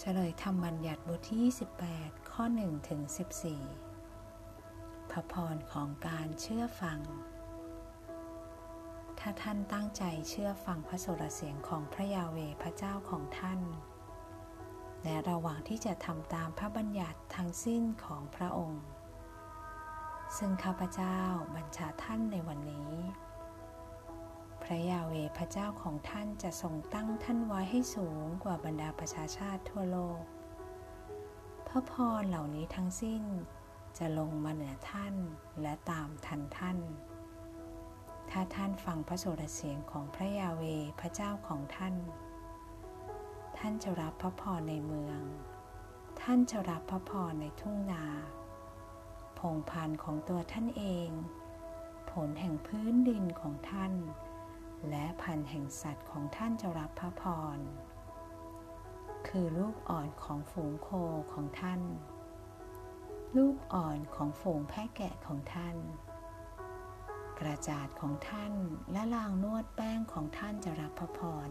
เฉลยธรรมบัญญัติบทที่ 28 ข้อ1ถึง14 พระพรของการเชื่อฟัง ถ้าท่านตั้งใจเชื่อฟังพระสุรเสียงของพระยาเวพระเจ้าของท่าน และระหว่างที่จะทำตามพระบัญญัติทั้งสิ้นของพระองค์ ซึ่งข้าพเจ้าบัญชาท่านในวันนี้ พระยาเวพระเจ้าของท่านจะทรงตั้งท่านไว้ให้สูงกว่าบรรดาประชาชาติทั่วโลก พระพรเหล่านี้ทั้งสิ้นจะลงมาเหนือท่านและตามทันท่าน ถ้าท่านฟังพระสุรเสียงของพระยาเวพระเจ้าของท่าน ท่านจะรับพระพรในเมือง ท่านจะรับพระพรในทุ่งนาพงพันของตัวท่านเอง ผลแห่งพื้นดินของท่าน และพันแห่งสัตว์ของท่านจะรับพระพร คือลูกอ่อนของฝูงโคของท่าน ลูกอ่อนของฝูงแพะแกะของท่าน กระจาดของท่านและลางนวดแป้งของท่านจะรับพระพร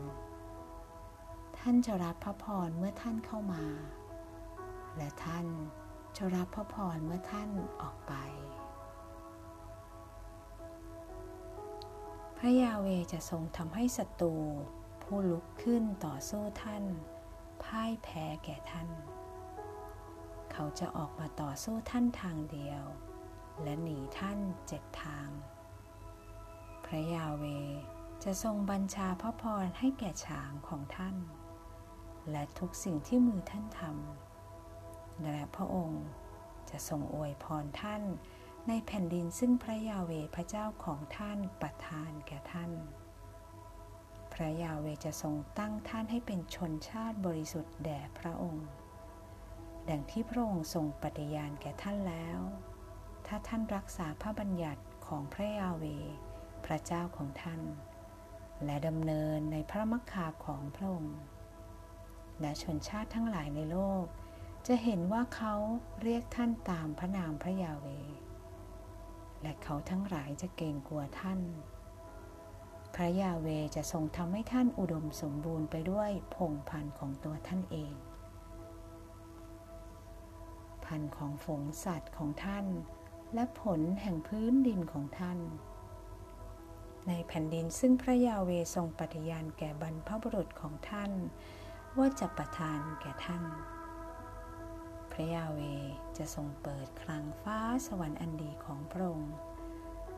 ท่านจะรับพระพรเมื่อท่านเข้ามา และท่านจะรับพระพรเมื่อท่านออกไป ระยาเวจะทรงทำให้ศัตรูผู้ลุกขึ้นต่อสู้ท่าน พ่ายแพ้แก่ท่าน เขาจะออกมาต่อสู้ท่านทางเดียว และหนีท่านเจ็ดทาง พระยาเวจะทรงบัญชาพระพรให้แก่ฉางของท่าน และทุกสิ่งที่มือท่านทำและพระองค์จะทรงอวยพรท่าน ในแผ่นดินซึ่งพระยาเวพระเจ้าของท่านประทานแก่ท่าน พระยาเวจะทรงตั้งท่านให้เป็นชนชาติบริสุทธิ์แด่พระองค์ ดังที่พระองค์ทรงปฏิญาณแก่ท่านแล้ว ถ้าท่านรักษาพระบัญญัติของพระยาเวพระเจ้าของท่าน และดำเนินในพระมักคาของพระองค์ และชนชาติทั้งหลายในโลก จะเห็นว่าเขาเรียกท่านตามพระนามพระยาเว และเขาทั้งหลายจะเกรงกลัวท่าน พระยาเวจะทรงทำให้ท่านอุดมสมบูรณ์ไปด้วยพงพันธุ์ของตัวท่านเอง พันธุ์ของฝงสัตว์ของท่าน และผลแห่งพื้นดินของท่าน ในแผ่นดินซึ่งพระยาเวทรงปฏิญาณแก่บรรพบุรุษของท่าน ว่าจะประทานแก่ท่านพระยาเวจะทรงเปิดคลังฟ้า สวรรค์อันดีของพระองค์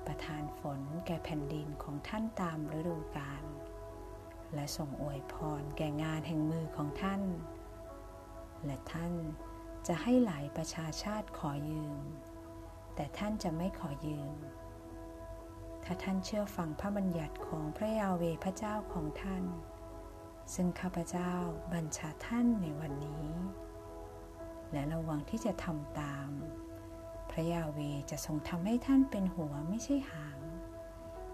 ประทานฝนแก่แผ่นดินของท่านตามฤดูกาล และส่งอวยพรแก่งานแห่งมือของท่าน และท่านจะให้หลายประชาชาติขอยืม แต่ท่านจะไม่ขอยืม ถ้าท่านเชื่อฟังพระบัญญัติของพระยาเวพระเจ้าของท่าน ซึ่งข้าพเจ้าบัญชาท่านในวันนี้ และระวังที่จะทำตาม ระยาเวจะทรงทำให้ท่านเป็นหัวไม่ใช่หาง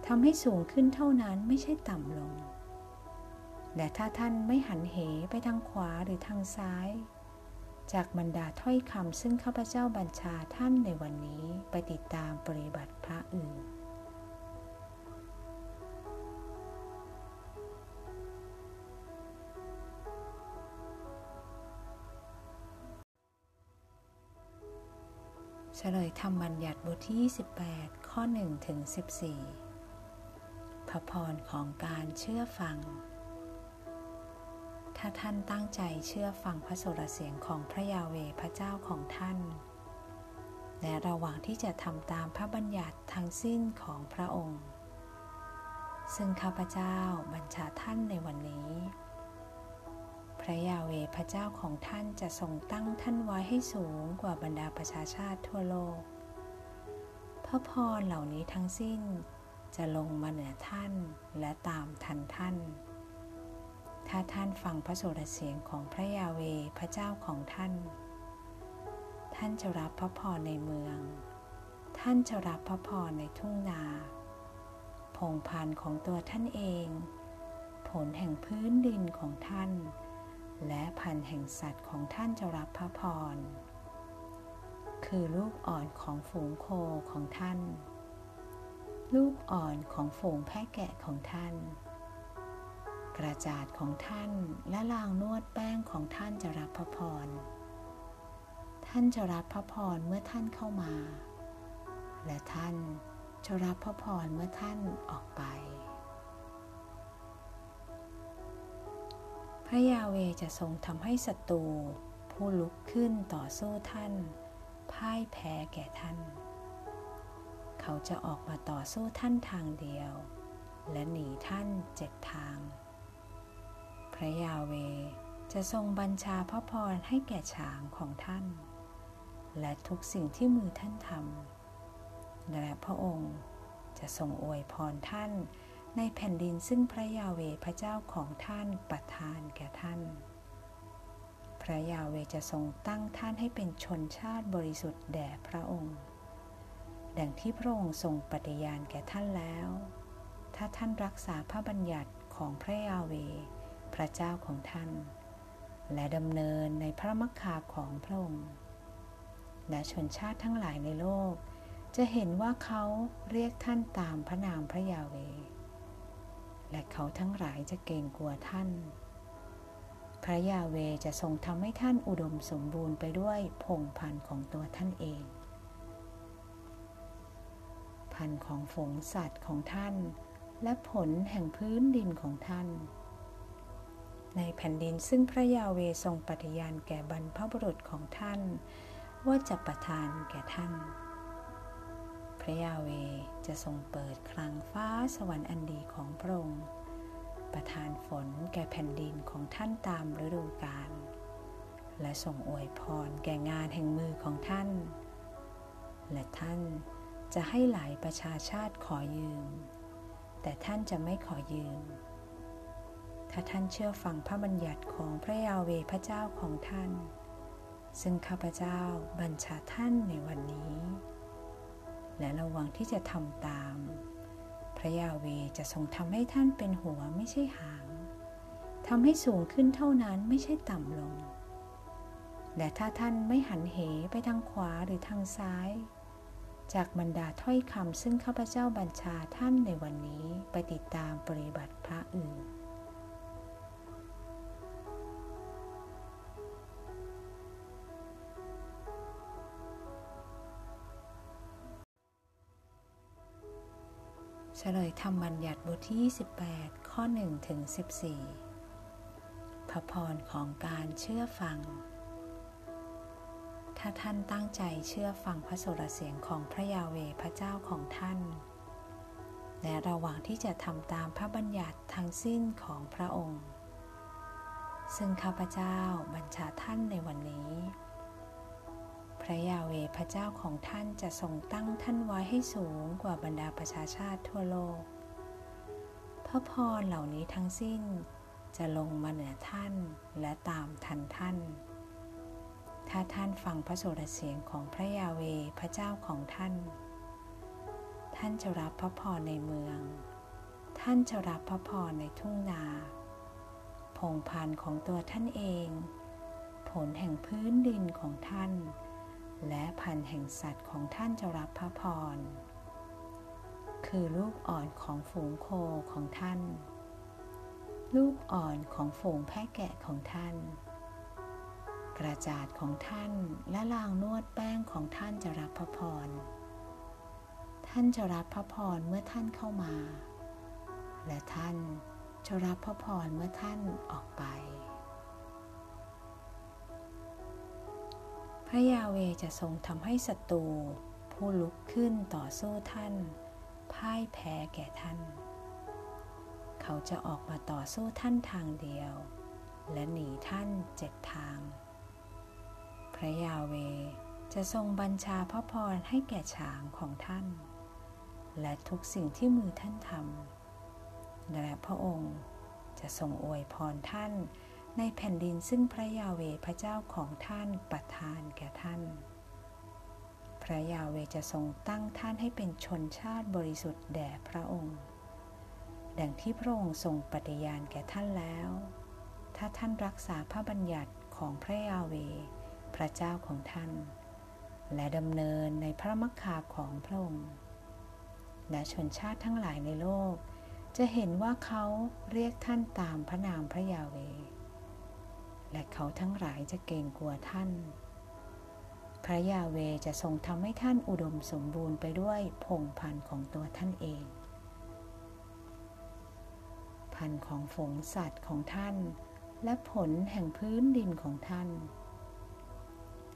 ทำให้สูงขึ้นเท่านั้นไม่ใช่ต่ำลง และถ้าท่านไม่หันเหไปทางขวาหรือทางซ้าย จากบรรดาถ้อยคำซึ่งข้าพเจ้าบัญชาท่านในวันนี้ไปติดตามปฏิบัติพระอื่น ฉลยธรรมบัญญัติบทที่ 28 ข้อ1ถึง14 พระพรของการเชื่อฟัง ถ้าท่านตั้งใจเชื่อฟังพระสุรเสียงของพระยาเวพระเจ้าของท่าน และระหว่างที่จะทำตามพระบัญญัติทั้งสิ้นของพระองค์ ซึ่งข้าพเจ้าบัญชาท่านในวันนี้ พระยาเวพระเจ้าของท่านจะทรงตั้งท่านไว้ให้สูงกว่าบรรดาประชาชาติทั่วโลก พระพรเหล่านี้ทั้งสิ้นจะลงมาเหนือท่านและตามทันท่าน ถ้าท่านฟังพระสุรเสียงของพระยาเวพระเจ้าของท่าน ท่านจะรับพระพรในเมือง ท่านจะรับพระพรในทุ่งนาพงพันธ์ของตัวท่านเอง ผลแห่งพื้นดินของท่าน และพันแห่งสัตว์ของท่านจะรับพระพร คือลูกอ่อนของฝูงโคของท่าน ลูกอ่อนของฝูงแพะแกะของท่าน กระจาดของท่านและลางนวดแป้งของท่านจะรับพระพร ท่านจะรับพระพรเมื่อท่านเข้ามา และท่านจะรับพระพรเมื่อท่านออกไป ระยาเวจะทรงทำให้ศัตรูผู้ลุกขึ้นต่อสู้ท่าน พ่ายแพ้แก่ท่าน เขาจะออกมาต่อสู้ท่านทางเดียว และหนีท่านเจ็ดทาง พระยาเวจะทรงบัญชาพระพรให้แก่ฉางของท่าน และทุกสิ่งที่มือท่านทำและพระองค์จะทรงอวยพรท่าน ในแผ่นดินซึ่งพระยาเวพระเจ้าของท่านประทานแก่ท่าน พระยาเวจะทรงตั้งท่านให้เป็นชนชาติบริสุทธิ์แด่พระองค์ ดังที่พระองค์ทรงปฏิญาณแก่ท่านแล้ว ถ้าท่านรักษาพระบัญญัติของพระยาเวพระเจ้าของท่าน และดำเนินในพระมักคาของพระองค์ และชนชาติทั้งหลายในโลก จะเห็นว่าเขาเรียกท่านตามพระนามพระยาเว และเขาทั้งหลายจะเกรงกลัวท่าน พระยาเวจะทรงทำให้ท่านอุดมสมบูรณ์ไปด้วยพงพันธุ์ของตัวท่านเอง พันธุ์ของฝงสัตว์ของท่าน และผลแห่งพื้นดินของท่าน ในแผ่นดินซึ่งพระยาเวทรงปฏิญาณแก่บรรพบุรุษของท่าน ว่าจะประทานแก่ท่าน พระยาเวจะทรงเปิดคลังฟ้าสวรรค์อันดีของพระองค์ ประทานฝนแก่แผ่นดินของท่านตามฤดูกาล และส่งอวยพรแก่งานแห่งมือของท่าน และท่านจะให้หลายประชาชาติขอยืม แต่ท่านจะไม่ขอยืม ถ้าท่านเชื่อฟังพระบัญญัติของพระยาเวพระเจ้าของท่าน ซึ่งข้าพเจ้าบัญชาท่านในวันนี้ และระวังที่จะทำตาม พระยาเวจะทรงทำให้ท่านเป็นหัวไม่ใช่หางทำให้สูงขึ้นเท่านั้นไม่ใช่ต่ำลง และถ้าท่านไม่หันเหไปทางขวาหรือทางซ้าย จากบรรดาถ้อยคำซึ่งข้าพเจ้าบัญชาท่านในวันนี้ไปติดตามปฏิบัติพระอื่น ฉลยธรรมบัญญัติบทที่ 28 ข้อ1ถึง14 พระพรของการเชื่อฟัง ถ้าท่านตั้งใจเชื่อฟังพระสุรเสียงของพระยาเวพระเจ้าของท่าน และระหว่างที่จะทำตามพระบัญญัติทั้งสิ้นของพระองค์ ซึ่งข้าพเจ้าบัญชาท่านในวันนี้ พระยาเวพระเจ้าของท่านจะทรงตั้งท่านไว้ให้สูงกว่าบรรดาประชาชาติทั่วโลก พระพรเหล่านี้ทั้งสิ้นจะลงมาเหนือท่านและตามทันท่าน ถ้าท่านฟังพระสุรเสียงของพระยาเวพระเจ้าของท่าน ท่านจะรับพระพรในเมือง ท่านจะรับพระพรในทุ่งนาพงพันของตัวท่านเอง ผลแห่งพื้นดินของท่าน และพันแห่งสัตว์ของท่านจะรับพระพร คือลูกอ่อนของฝูงโคของท่าน ลูกอ่อนของฝูงแพะแกะของท่าน กระจาดของท่านและลางนวดแป้งของท่านจะรับพระพร ท่านจะรับพระพรเมื่อท่านเข้ามา และท่านจะรับพระพรเมื่อท่านออกไป ระยาเวจะทรงทำให้ศัตรูผู้ลุกขึ้นต่อสู้ท่าน พ่ายแพ้แก่ท่าน เขาจะออกมาต่อสู้ท่านทางเดียว และหนีท่านเจ็ดทาง พระยาเวจะทรงบัญชาพระพรให้แก่ฉางของท่าน และทุกสิ่งที่มือท่านทำและพระองค์จะทรงอวยพรท่าน ในแผ่นดินซึ่งพระยาเวพระเจ้าของท่านประทานแก่ท่าน พระยาเวจะทรงตั้งท่านให้เป็นชนชาติบริสุทธิ์แด่พระองค์ ดังที่พระองค์ทรงปฏิญาณแก่ท่านแล้ว ถ้าท่านรักษาพระบัญญัติของพระยาเวพระเจ้าของท่าน และดำเนินในพระมักคาของพระองค์ และชนชาติทั้งหลายในโลก จะเห็นว่าเขาเรียกท่านตามพระนามพระยาเว และเขาทั้งหลายจะเกรงกลัวท่าน พระยาเวจะทรงทำให้ท่านอุดมสมบูรณ์ไปด้วยพงพันธุ์ของตัวท่านเอง พันธุ์ของฝงสัตว์ของท่าน และผลแห่งพื้นดินของท่าน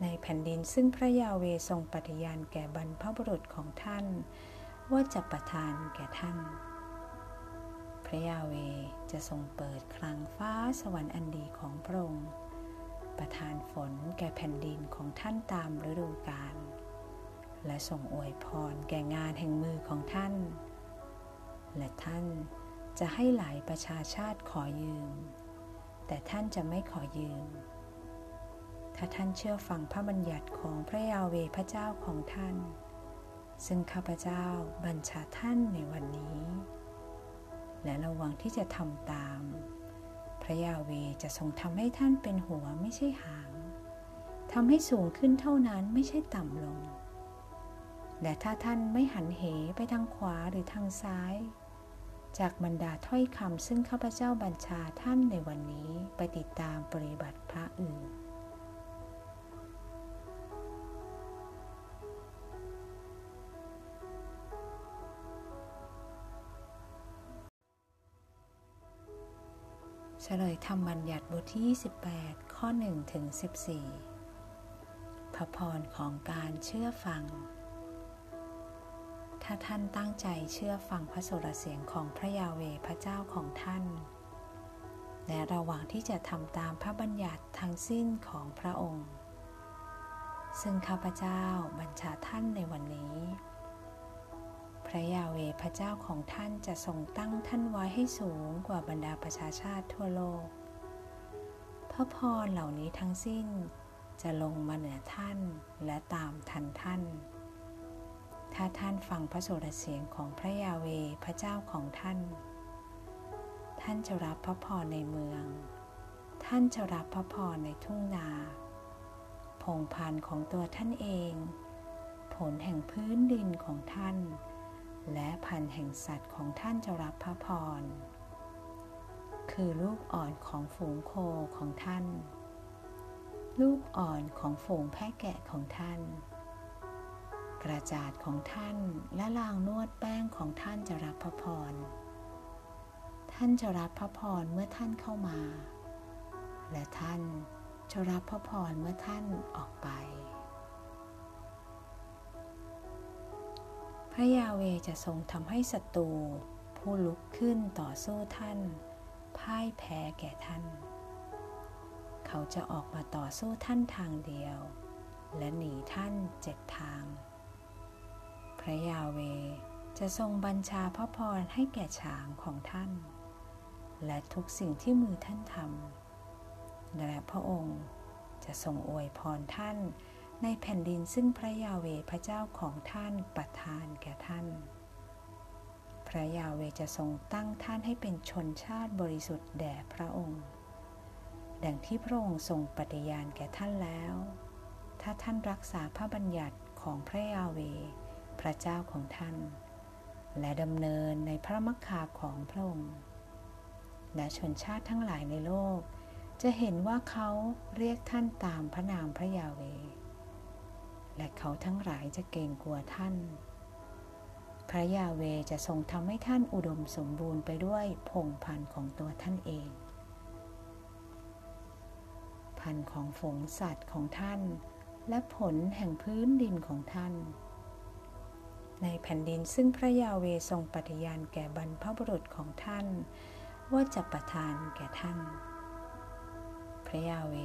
ในแผ่นดินซึ่งพระยาเวทรงปฏิญาณแก่บรรพบุรุษของท่าน ว่าจะประทานแก่ท่าน พระยาเวจะทรงเปิดคลังฟ้าสวรรค์อันดีของพระองค์ ประทานฝนแก่แผ่นดินของท่านตามฤดูกาล และส่งอวยพรแก่งานแห่งมือของท่าน และท่านจะให้หลายประชาชาติขอยืม แต่ท่านจะไม่ขอยืม ถ้าท่านเชื่อฟังพระบัญญัติของพระยาเวพระเจ้าของท่าน ซึ่งข้าพเจ้าบัญชาท่านในวันนี้ และระวังที่จะทำตาม พระยาเวจะทรงทำให้ท่านเป็นหัวไม่ใช่หางทำให้สูงขึ้นเท่านั้นไม่ใช่ต่ำลง และถ้าท่านไม่หันเหไปทางขวาหรือทางซ้าย จากบรรดาถ้อยคำซึ่งข้าพเจ้าบัญชาท่านในวันนี้ไปติดตามปฏิบัติพระอื่น เฉลยธรรมบัญญัติบทที่ 28 ข้อ1ถึง14 พระพรของการเชื่อฟัง ถ้าท่านตั้งใจเชื่อฟังพระสุรเสียงของพระยาเวพระเจ้าของท่าน และระหว่างที่จะทำตามพระบัญญัติทั้งสิ้นของพระองค์ ซึ่งข้าพเจ้าบัญชาท่านในวันนี้ พระยาเวพระเจ้าของท่านจะทรงตั้งท่านไว้ให้สูงกว่าบรรดาประชาชาติทั่วโลก พระพรเหล่านี้ทั้งสิ้นจะลงมาเหนือท่านและตามทันท่าน ถ้าท่านฟังพระสุรเสียงของพระยาเวพระเจ้าของท่าน ท่านจะรับพระพรในเมือง ท่านจะรับพระพรในทุ่งนาพงพันของตัวท่านเอง ผลแห่งพื้นดินของท่าน และพันแห่งสัตว์ของท่านจะรับพระพร คือลูกอ่อนของฝูงโคของท่าน ลูกอ่อนของฝูงแพะแกะของท่าน กระจาดของท่านและลางนวดแป้งของท่านจะรับพระพร ท่านจะรับพระพรเมื่อท่านเข้ามา และท่านจะรับพระพรเมื่อท่านออกไป ระยาเวจะทรงทำให้ศัตรูผู้ลุกขึ้นต่อสู้ท่าน พ่ายแพ้แก่ท่าน เขาจะออกมาต่อสู้ท่านทางเดียว และหนีท่านเจ็ดทาง พระยาเวจะทรงบัญชาพระพรให้แก่ช้างของท่าน และทุกสิ่งที่มือท่านทำและพระองค์จะทรงอวยพรท่าน ในแผ่นดินซึ่งพระยาเวพระเจ้าของท่านประทานแก่ท่าน พระยาเวจะทรงตั้งท่านให้เป็นชนชาติบริสุทธิ์แด่พระองค์ ดังที่พระองค์ทรงปฏิญาณแก่ท่านแล้ว ถ้าท่านรักษาพระบัญญัติของพระยาเวพระเจ้าของท่าน และดำเนินในพระมักคาของพระองค์ และชนชาติทั้งหลายในโลก จะเห็นว่าเขาเรียกท่านตามพระนามพระยาเว และเขาทั้งหลายจะเกรงกลัวท่าน พระยาเวจะทรงทำให้ท่านอุดมสมบูรณ์ไปด้วยพงพันธุ์ของตัวท่านเอง พันธุ์ของฝงสัตว์ของท่าน และผลแห่งพื้นดินของท่าน ในแผ่นดินซึ่งพระยาเวทรงปฏิญาณแก่บรรพบุรุษของท่าน ว่าจะประทานแก่ท่านพระยาเว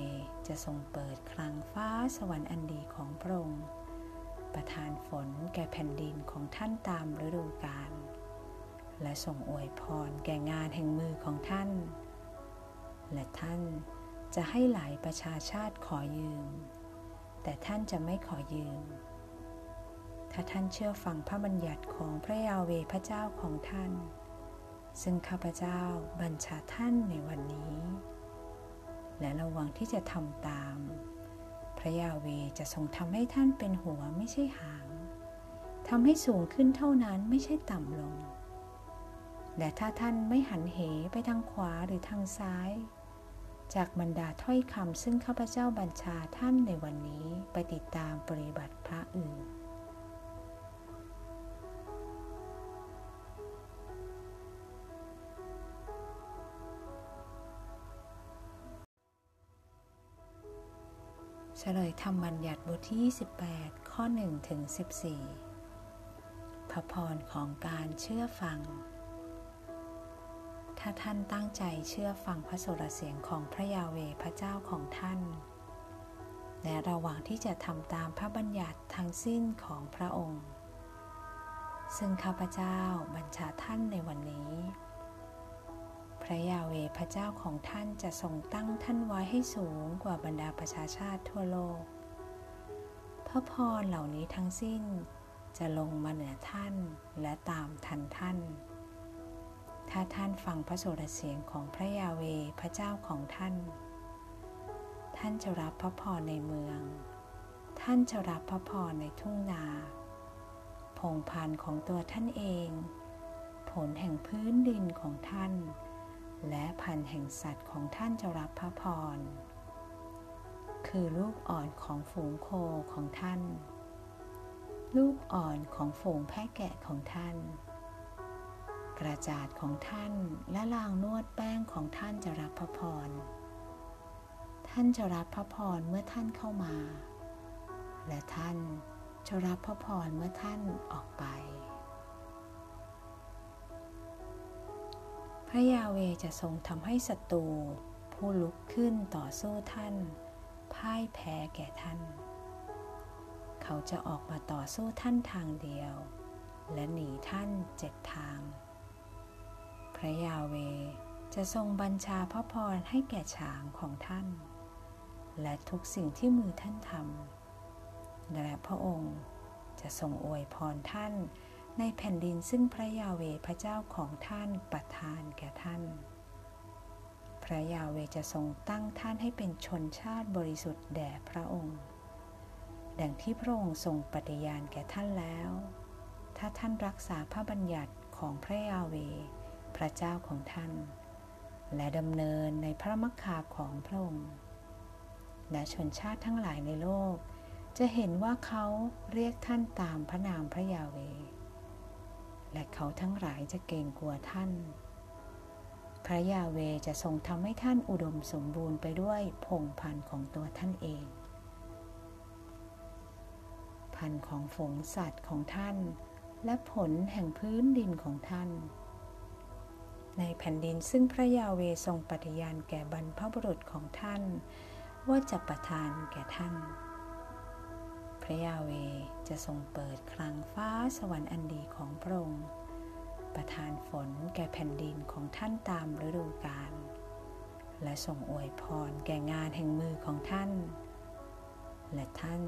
จะทรงเปิดคลังฟ้า สวรรค์อันดีของพระองค์ ประทานฝนแก่แผ่นดินของท่านตามฤดูกาล และส่งอวยพรแก่งานแห่งมือของท่าน และท่านจะให้หลายประชาชาติขอยืม แต่ท่านจะไม่ขอยืม ถ้าท่านเชื่อฟังพระบัญญัติของพระยาเวพระเจ้าของท่าน ซึ่งข้าพเจ้าบัญชาท่านในวันนี้ และระวังที่จะทำตาม พระยาเวจะทรงทำให้ท่านเป็นหัวไม่ใช่หางทำให้สูงขึ้นเท่านั้นไม่ใช่ต่ำลง และถ้าท่านไม่หันเหไปทางขวาหรือทางซ้าย จากบรรดาถ้อยคำซึ่งข้าพเจ้าบัญชาท่านในวันนี้ไปติดตามปฏิบัติพระอื่น เฉลยธรรมบัญญัติบทที่ 28 ข้อ1ถึง14 พระพรของการเชื่อฟัง ถ้าท่านตั้งใจเชื่อฟังพระสุรเสียงของพระยาเวพระเจ้าของท่าน และระหว่างที่จะทำตามพระบัญญัติทั้งสิ้นของพระองค์ ซึ่งข้าพเจ้าบัญชาท่านในวันนี้ ระยาเวพระเจ้าของท่านจะทรงตั้งท่านไว้ให้สูงกว่าบรรดาประชาชาติทั่วโลก พระพรเหล่านี้ทั้งสิ้นจะลงมาเหนือท่านและตามทันท่าน ถ้าท่านฟังพระสุรเสียงของพระยาเวพระเจ้าของท่าน ท่านจะรับพระพรในเมือง ท่านจะรับพระพรในทุ่งนาพงพันของตัวท่านเอง ผลแห่งพื้นดินของท่าน และพันแห่งสัตว์ของท่านจะรับพระพร คือลูกอ่อนของฝูงโคของท่าน ลูกอ่อนของฝูงแพะแกะของท่าน กระจาดของท่านและลางนวดแป้งของท่านจะรับพระพร ท่านจะรับพระพรเมื่อท่านเข้ามา และท่านจะรับพระพรเมื่อท่านออกไป พระยาเวจะทรงทำให้ศัตรูผู้ลุกขึ้นต่อสู้ท่าน พ่ายแพ้แก่ท่าน เขาจะออกมาต่อสู้ท่านทางเดียว และหนีท่านเจ็ดทาง พระยาเวจะทรงบัญชาพระพรให้แก่ช้างของท่าน และทุกสิ่งที่มือท่านทำและพระองค์จะทรงอวยพรท่าน ในแผ่นดินซึ่งพระยาเวพระเจ้าของท่านประทานแก่ท่าน พระยาเวจะทรงตั้งท่านให้เป็นชนชาติบริสุทธิ์แด่พระองค์ ดังที่พระองค์ทรงปฏิญาณแก่ท่านแล้ว ถ้าท่านรักษาพระบัญญัติของพระยาเวพระเจ้าของท่าน และดำเนินในพระมักคาของพระองค์ และชนชาติทั้งหลายในโลก จะเห็นว่าเขาเรียกท่านตามพระนามพระยาเว และเขาทั้งหลายจะเกรงกลัวท่าน พระยาเวจะทรงทำให้ท่านอุดมสมบูรณ์ไปด้วยพงพันธุ์ของตัวท่านเอง พันธุ์ของฝงสัตว์ของท่าน และผลแห่งพื้นดินของท่าน ในแผ่นดินซึ่งพระยาเวทรงปฏิญาณแก่บรรพบุรุษของท่าน ว่าจะประทานแก่ท่าน พระยาเวจะทรงเปิดคลังฟ้าสวรรค์อันดีของพระองค์ประทานฝนแก่แผ่นดินของท่านตามฤดูกาลและส่งอวยพรแก่งานแห่งมือของท่าน และท่าน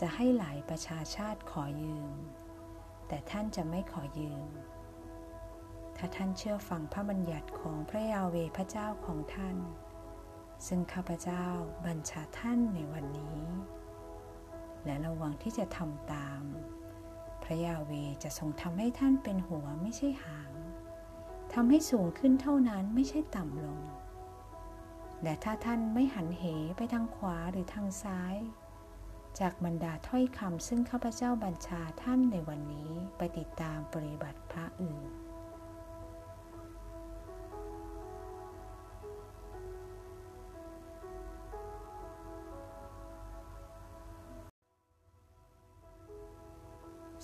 จะให้หลายประชาชาติขอยืม แต่ท่านจะไม่ขอยืม ถ้าท่านเชื่อฟังพระบัญญัติของพระยาเวพระเจ้าของท่าน ซึ่งข้าพเจ้าบัญชาท่านในวันนี้ และระวังที่จะทำตาม พระยาเวจะทรงทำให้ท่านเป็นหัวไม่ใช่หางทำให้สูงขึ้นเท่านั้นไม่ใช่ต่ำลง และถ้าท่านไม่หันเหไปทางขวาหรือทางซ้าย จากบรรดาถ้อยคำซึ่งข้าพเจ้าบัญชาท่านในวันนี้ไปติดตามปฏิบัติพระอื่น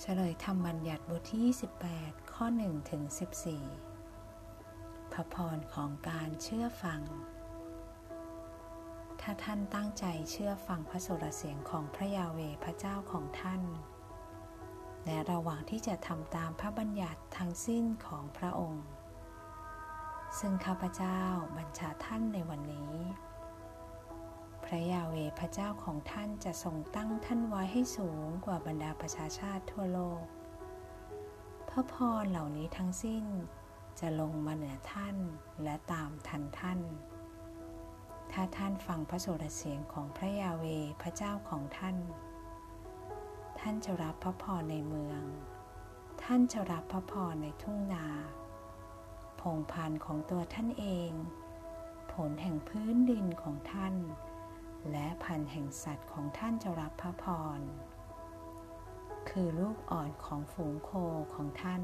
เฉลยธรรมบัญญัติบทที่ 28 ข้อ1ถึง14 พระพรของการเชื่อฟัง ถ้าท่านตั้งใจเชื่อฟังพระสุรเสียงของพระยาเวพระเจ้าของท่าน และระหว่างที่จะทำตามพระบัญญัติทั้งสิ้นของพระองค์ ซึ่งข้าพเจ้าบัญชาท่านในวันนี้ ระยาเวพระเจ้าของท่านจะทรงตั้งท่านไว้ให้สูงกว่าบรรดาประชาชาติทั่วโลก พระพรเหล่านี้ทั้งสิ้นจะลงมาเหนือท่านและตามทันท่าน ถ้าท่านฟังพระโสุรเสียงของพระยาเวพระเจ้าของท่าน ท่านจะรับพระพรในเมือง ท่านจะรับพระพรในทุ่งนาพพงพันของตัวท่านเอง ผลแห่งพื้นดินของท่าน พันธ์แห่งสัตว์ของท่านจะรับพระพร คือลูกอ่อนของฝูงโคของท่าน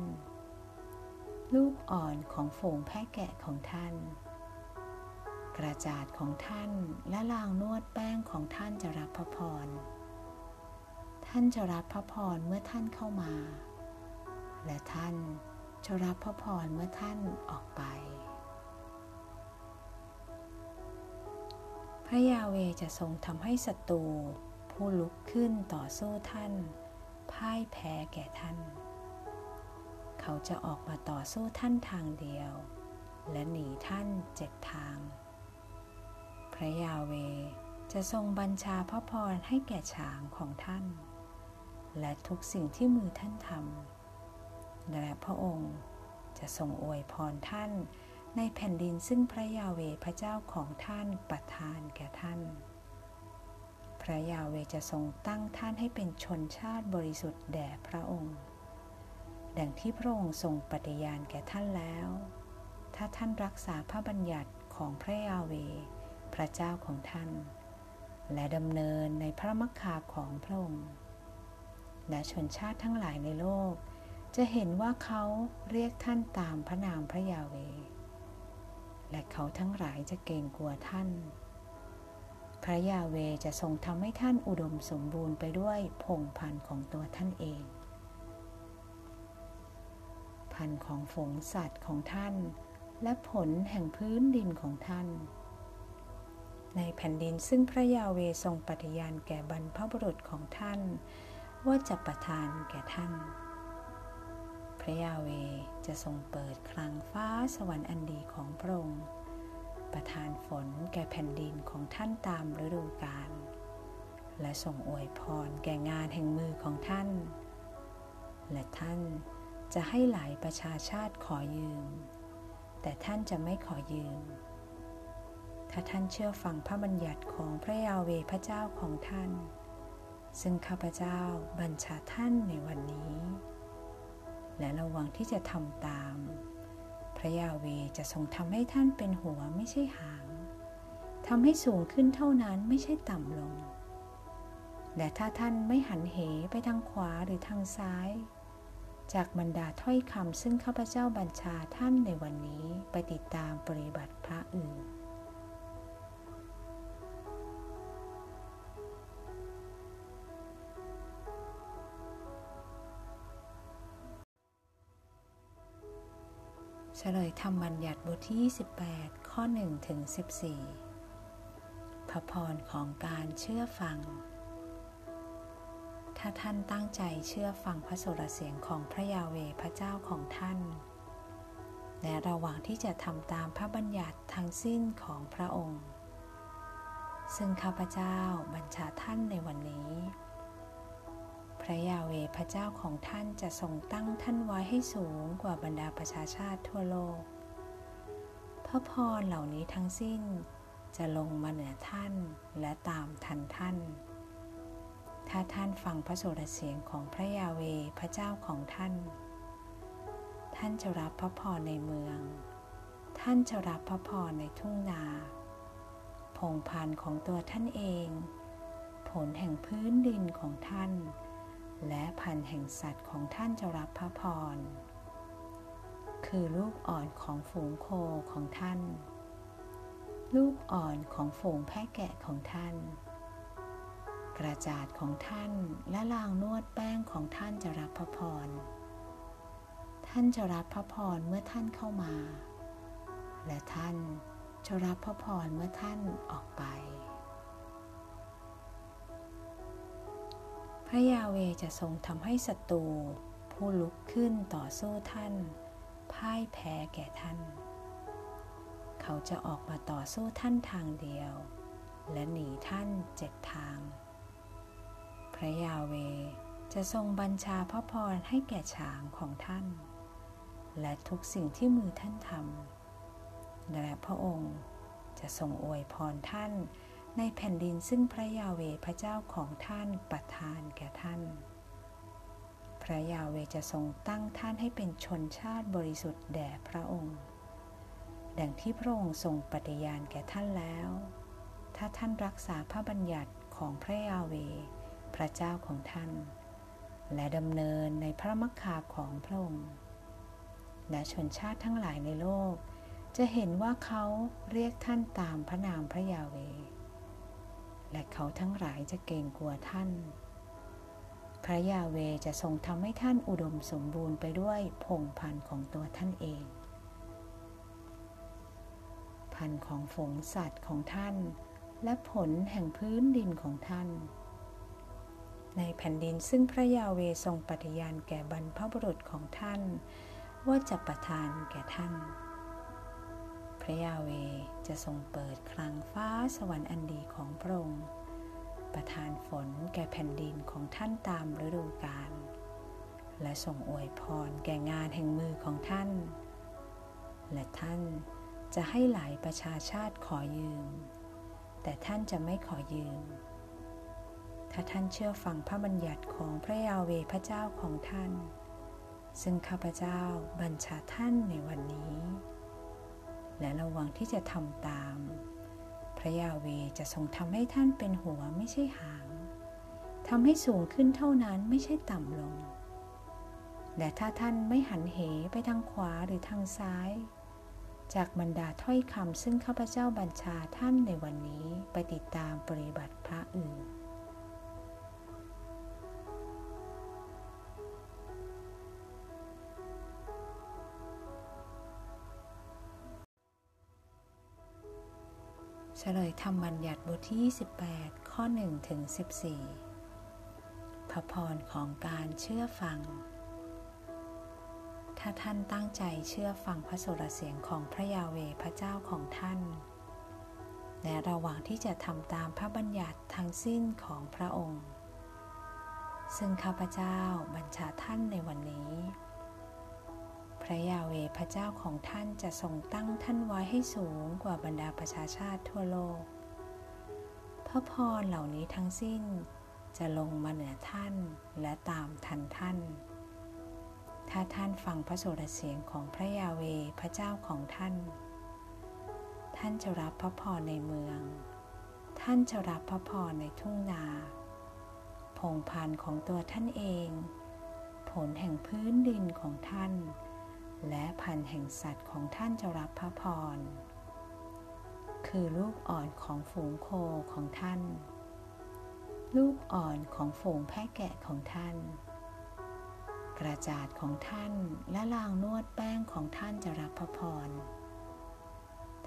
ลูกอ่อนของฝูงแพะแกะของท่าน กระจาดของท่านและลางนวดแป้งของท่านจะรับพระพร ท่านจะรับพระพรเมื่อท่านเข้ามา และท่านจะรับพระพรเมื่อท่านออกไป พระยาเวจะทรงทำให้ศัตรูผู้ลุกขึ้นต่อสู้ท่าน พ่ายแพ้แก่ท่าน เขาจะออกมาต่อสู้ท่านทางเดียว และหนีท่านเจ็ดทาง พระยาเวจะทรงบัญชาพระพรให้แก่ฉางของท่าน และทุกสิ่งที่มือท่านทำและพระองค์จะทรงอวยพรท่าน ในแผ่นดินซึ่งพระยาเวพระเจ้าของท่านประทานแก่ท่าน พระยาเวจะทรงตั้งท่านให้เป็นชนชาติบริสุทธิ์แด่พระองค์ ดังที่พระองค์ทรงปฏิญาณแก่ท่านแล้ว ถ้าท่านรักษาพระบัญญัติของพระยาเวพระเจ้าของท่าน และดำเนินในพระมักคาของพระองค์ และชนชาติทั้งหลายในโลก จะเห็นว่าเขาเรียกท่านตามพระนามพระยาเว และเขาทั้งหลายจะเกรงกลัวท่าน พระยาเวจะทรงทำให้ท่านอุดมสมบูรณ์ไปด้วยพงพันธุ์ของตัวท่านเอง พันธุ์ของฝงสัตว์ของท่าน และผลแห่งพื้นดินของท่าน ในแผ่นดินซึ่งพระยาเวทรงปฏิญาณแก่บรรพบุรุษของท่าน ว่าจะประทานแก่ท่าน พระยาเวจะทรงเปิดคลังฟ้าสวรรค์อันดีของพระองค์ประทานฝนแก่แผ่นดินของท่านตามฤดูกาลและทรงอวยพรแก่งานแห่งมือของท่าน และท่านจะให้หลายประชาชาติขอยืม แต่ท่านจะไม่ขอยืม ถ้าท่านเชื่อฟังพระบัญญัติของพระยาเวพระเจ้าของท่าน ซึ่งข้าพเจ้าบัญชาท่านในวันนี้ และระวังที่จะทำตาม พระยาเวจะทรงทำให้ท่านเป็นหัวไม่ใช่หางทำให้สูงขึ้นเท่านั้นไม่ใช่ต่ำลง และถ้าท่านไม่หันเหไปทางขวาหรือทางซ้าย จากบรรดาถ้อยคำซึ่งข้าพเจ้าบัญชาท่านในวันนี้ไปติดตามปฏิบัติพระอื่น เฉลยธรรมบัญญัติบทที่ 28 ข้อ1ถึง14 พระพรของการเชื่อฟัง ถ้าท่านตั้งใจเชื่อฟังพระสุรเสียงของพระยาเวพระเจ้าของท่านและระหว่างที่จะทำตามพระบัญญัติทั้งสิ้นของพระองค์ ซึ่งข้าพเจ้าบัญชาท่านในวันนี้ ระยาเวพระเจ้าของท่านจะทรงตั้งท่านไว้ให้สูงกว่าบรรดาประชาชาติทั่วโลก พระพรเหล่านี้ทั้งสิ้นจะลงมาเหนือท่านและตามทันท่าน ถ้าท่านฟังพระโสดเสียงของพระยาเวพระเจ้าของท่าน ท่านจะรับพระพรในเมือง ท่านจะรับพระพรในทุ่งนาพงพันธุ์ของตัวท่านเอง ผลแห่งพื้นดินของท่าน พันธ์แห่งสัตว์ของท่านจะรับพระพร คือลูกอ่อนของฝูงโคของท่าน ลูกอ่อนของฝูงแพะแกะของท่าน กระจาดของท่านและลางนวดแป้งของท่านจะรับพระพร ท่านจะรับพระพรเมื่อท่านเข้ามา และท่านจะรับพระพรเมื่อท่านออกไป พระยาเวจะทรงทำให้ศัตรูผู้ลุกขึ้นต่อสู้ท่าน พ่ายแพ้แก่ท่าน เขาจะออกมาต่อสู้ท่านทางเดียว และหนีท่านเจ็ดทาง พระยาเวจะทรงบัญชาพระพรให้แก่ฉางของท่าน และทุกสิ่งที่มือท่านทำและพระองค์จะทรงอวยพรท่าน ในแผ่นดินซึ่งพระยาเวพระเจ้าของท่านประทานแก่ท่าน พระยาเวจะทรงตั้งท่านให้เป็นชนชาติบริสุทธิ์แด่พระองค์ ดังที่พระองค์ทรงปฏิญาณแก่ท่านแล้ว ถ้าท่านรักษาพระบัญญัติของพระยาเวพระเจ้าของท่าน และดำเนินในพระมัคคาของพระองค์ และชนชาติทั้งหลายในโลก จะเห็นว่าเขาเรียกท่านตามพระนามพระยาเว และเขาทั้งหลายจะเกรงกลัวท่าน พระยาเวจะทรงทำให้ท่านอุดมสมบูรณ์ไปด้วยพงพันธ์ของตัวท่านเอง พันธุ์ของฝงสัตว์ของท่าน และผลแห่งพื้นดินของท่าน ในแผ่นดินซึ่งพระยาเวทรงปฏิญาณแก่บรรพบุรุษของท่าน ว่าจะประทานแก่ท่าน ระยาเวจะทรงเปิดคลังฟ้าสวรรค์อันดีของพระองค์ประทานฝนแก่แผ่นดินของท่านตามฤดูกาลและทรงอวยพรแก่งานแห่งมือของท่าน และท่านจะให้หลายประชาชาติขอยืม แต่ท่านจะไม่ขอยืม ถ้าท่านเชื่อฟังพระบัญญัติของพระยาเวพระเจ้าของท่าน ซึ่งข้าพเจ้าบัญชาท่านในวันนี้ และระวังที่จะทำตาม พระยาเวจะทรงทำให้ท่านเป็นหัวไม่ใช่หางทำให้สูงขึ้นเท่านั้นไม่ใช่ต่ำลง และถ้าท่านไม่หันเหไปทางขวาหรือทางซ้าย จากบรรดาถ้อยคำซึ่งข้าพเจ้าบัญชาท่านในวันนี้ไปติดตามปฏิบัติพระอื่น ลยธรรมบัญญัติบทที่ 28 ข้อ1ถึง14 พระพรของการเชื่อฟัง ถ้าท่านตั้งใจเชื่อฟังพระสุรเสียงของพระยาเวพระเจ้าของท่าน และระหว่างที่จะทำตามพระบัญญัติทั้งสิ้นของพระองค์ ซึ่งข้าพเจ้าบัญชาท่านในวันนี้ ระยาเวพระเจ้าของท่านจะทรงตั้งท่านไว้ให้สูงกว่าบรรดาประชาชาติทั่วโลก พระพรเหล่านี้ทั้งสิ้นจะลงมาเหนือท่านและตามทันท่าน ถ้าท่านฟังพระสุรเสียงของพระยาเวพระเจ้าของท่าน ท่านจะรับพระพรในเมือง ท่านจะรับพระพรในทุ่งนาพงพันธ์ของตัวท่านเอง ผลแห่งพื้นดินของท่าน พันธ์แห่งสัตว์ของท่านจะรับพระพร คือลูกอ่อนของฝูงโคของท่าน ลูกอ่อนของฝูงแพะแกะของท่าน กระจาดของท่านและลางนวดแป้งของท่านจะรับพระพร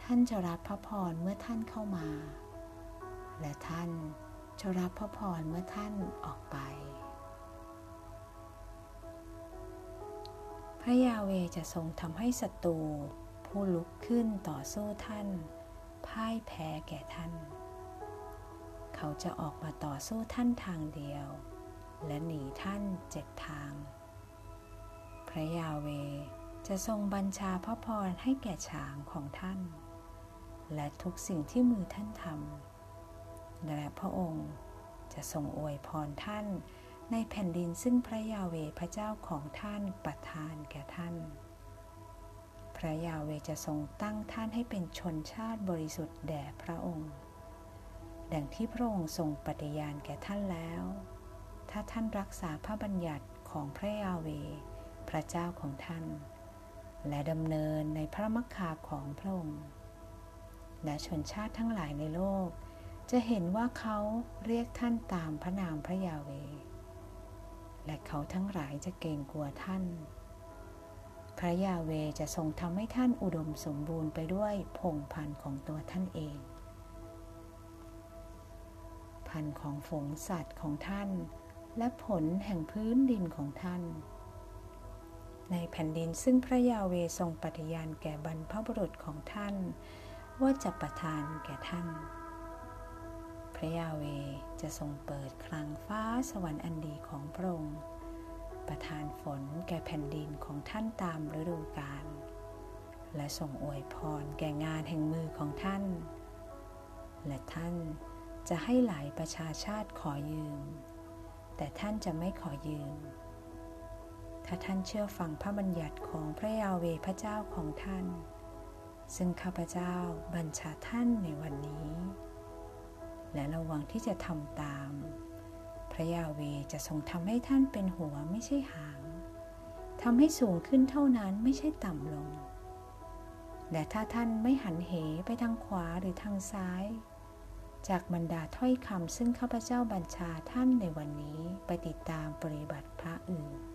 ท่านจะรับพระพรเมื่อท่านเข้ามา และท่านจะรับพระพรเมื่อท่านออกไป พระยาเวจะทรงทำให้ศัตรูผู้ลุกขึ้นต่อสู้ท่าน พ่ายแพ้แก่ท่าน เขาจะออกมาต่อสู้ท่านทางเดียว และหนีท่านเจ็ดทาง พระยาเวจะทรงบัญชาพระพรให้แก่ช้างของท่าน และทุกสิ่งที่มือท่านทำและพระองค์จะทรงอวยพรท่าน ในแผ่นดินซึ่งพระยาเวพระเจ้าของท่านประทานแก่ท่าน พระยาเวจะทรงตั้งท่านให้เป็นชนชาติบริสุทธิ์แด่พระองค์ ดังที่พระองค์ทรงปฏิญาณแก่ท่านแล้ว ถ้าท่านรักษาพระบัญญัติของพระยาเวพระเจ้าของท่าน และดำเนินในพระมัคคาของพระองค์ และชนชาติทั้งหลายในโลก จะเห็นว่าเขาเรียกท่านตามพระนามพระยาเว และเขาทั้งหลายจะเกรงกลัวท่าน พระยาเวจะทรงทำให้ท่านอุดมสมบูรณ์ไปด้วยพงพันธ์ของตัวท่านเอง พันธ์ของฝงสัตว์ของท่าน และผลแห่งพื้นดินของท่าน ในแผ่นดินซึ่งพระยาเวทรงปฏิญาณแก่บรรพบุรุษของท่าน ว่าจะประทานแก่ท่าน ระยาเวจะทรงเปิดคลังฟ้าสวรรค์อันดีของพระองค์ประทานฝนแก่แผ่นดินของท่านตามฤดูกาลและทรงอวยพรแก่งานแห่งมือของท่าน และท่านจะให้หลายประชาชาติขอยืม แต่ท่านจะไม่ขอยืม ถ้าท่านเชื่อฟังพระบัญญัติของพระยาเวพระเจ้าของท่าน ซึ่งข้าพเจ้าบัญชาท่านในวันนี้ และระวังที่จะทำตาม พระยาเวจะทรงทำให้ท่านเป็นหัวไม่ใช่หางทำให้สูงขึ้นเท่านั้นไม่ใช่ต่ำลง และถ้าท่านไม่หันเหไปทางขวาหรือทางซ้าย จากบรรดาถ้อยคำซึ่งข้าพเจ้าบัญชาท่านในวันนี้ไปติดตามปฏิบัติพระอื่น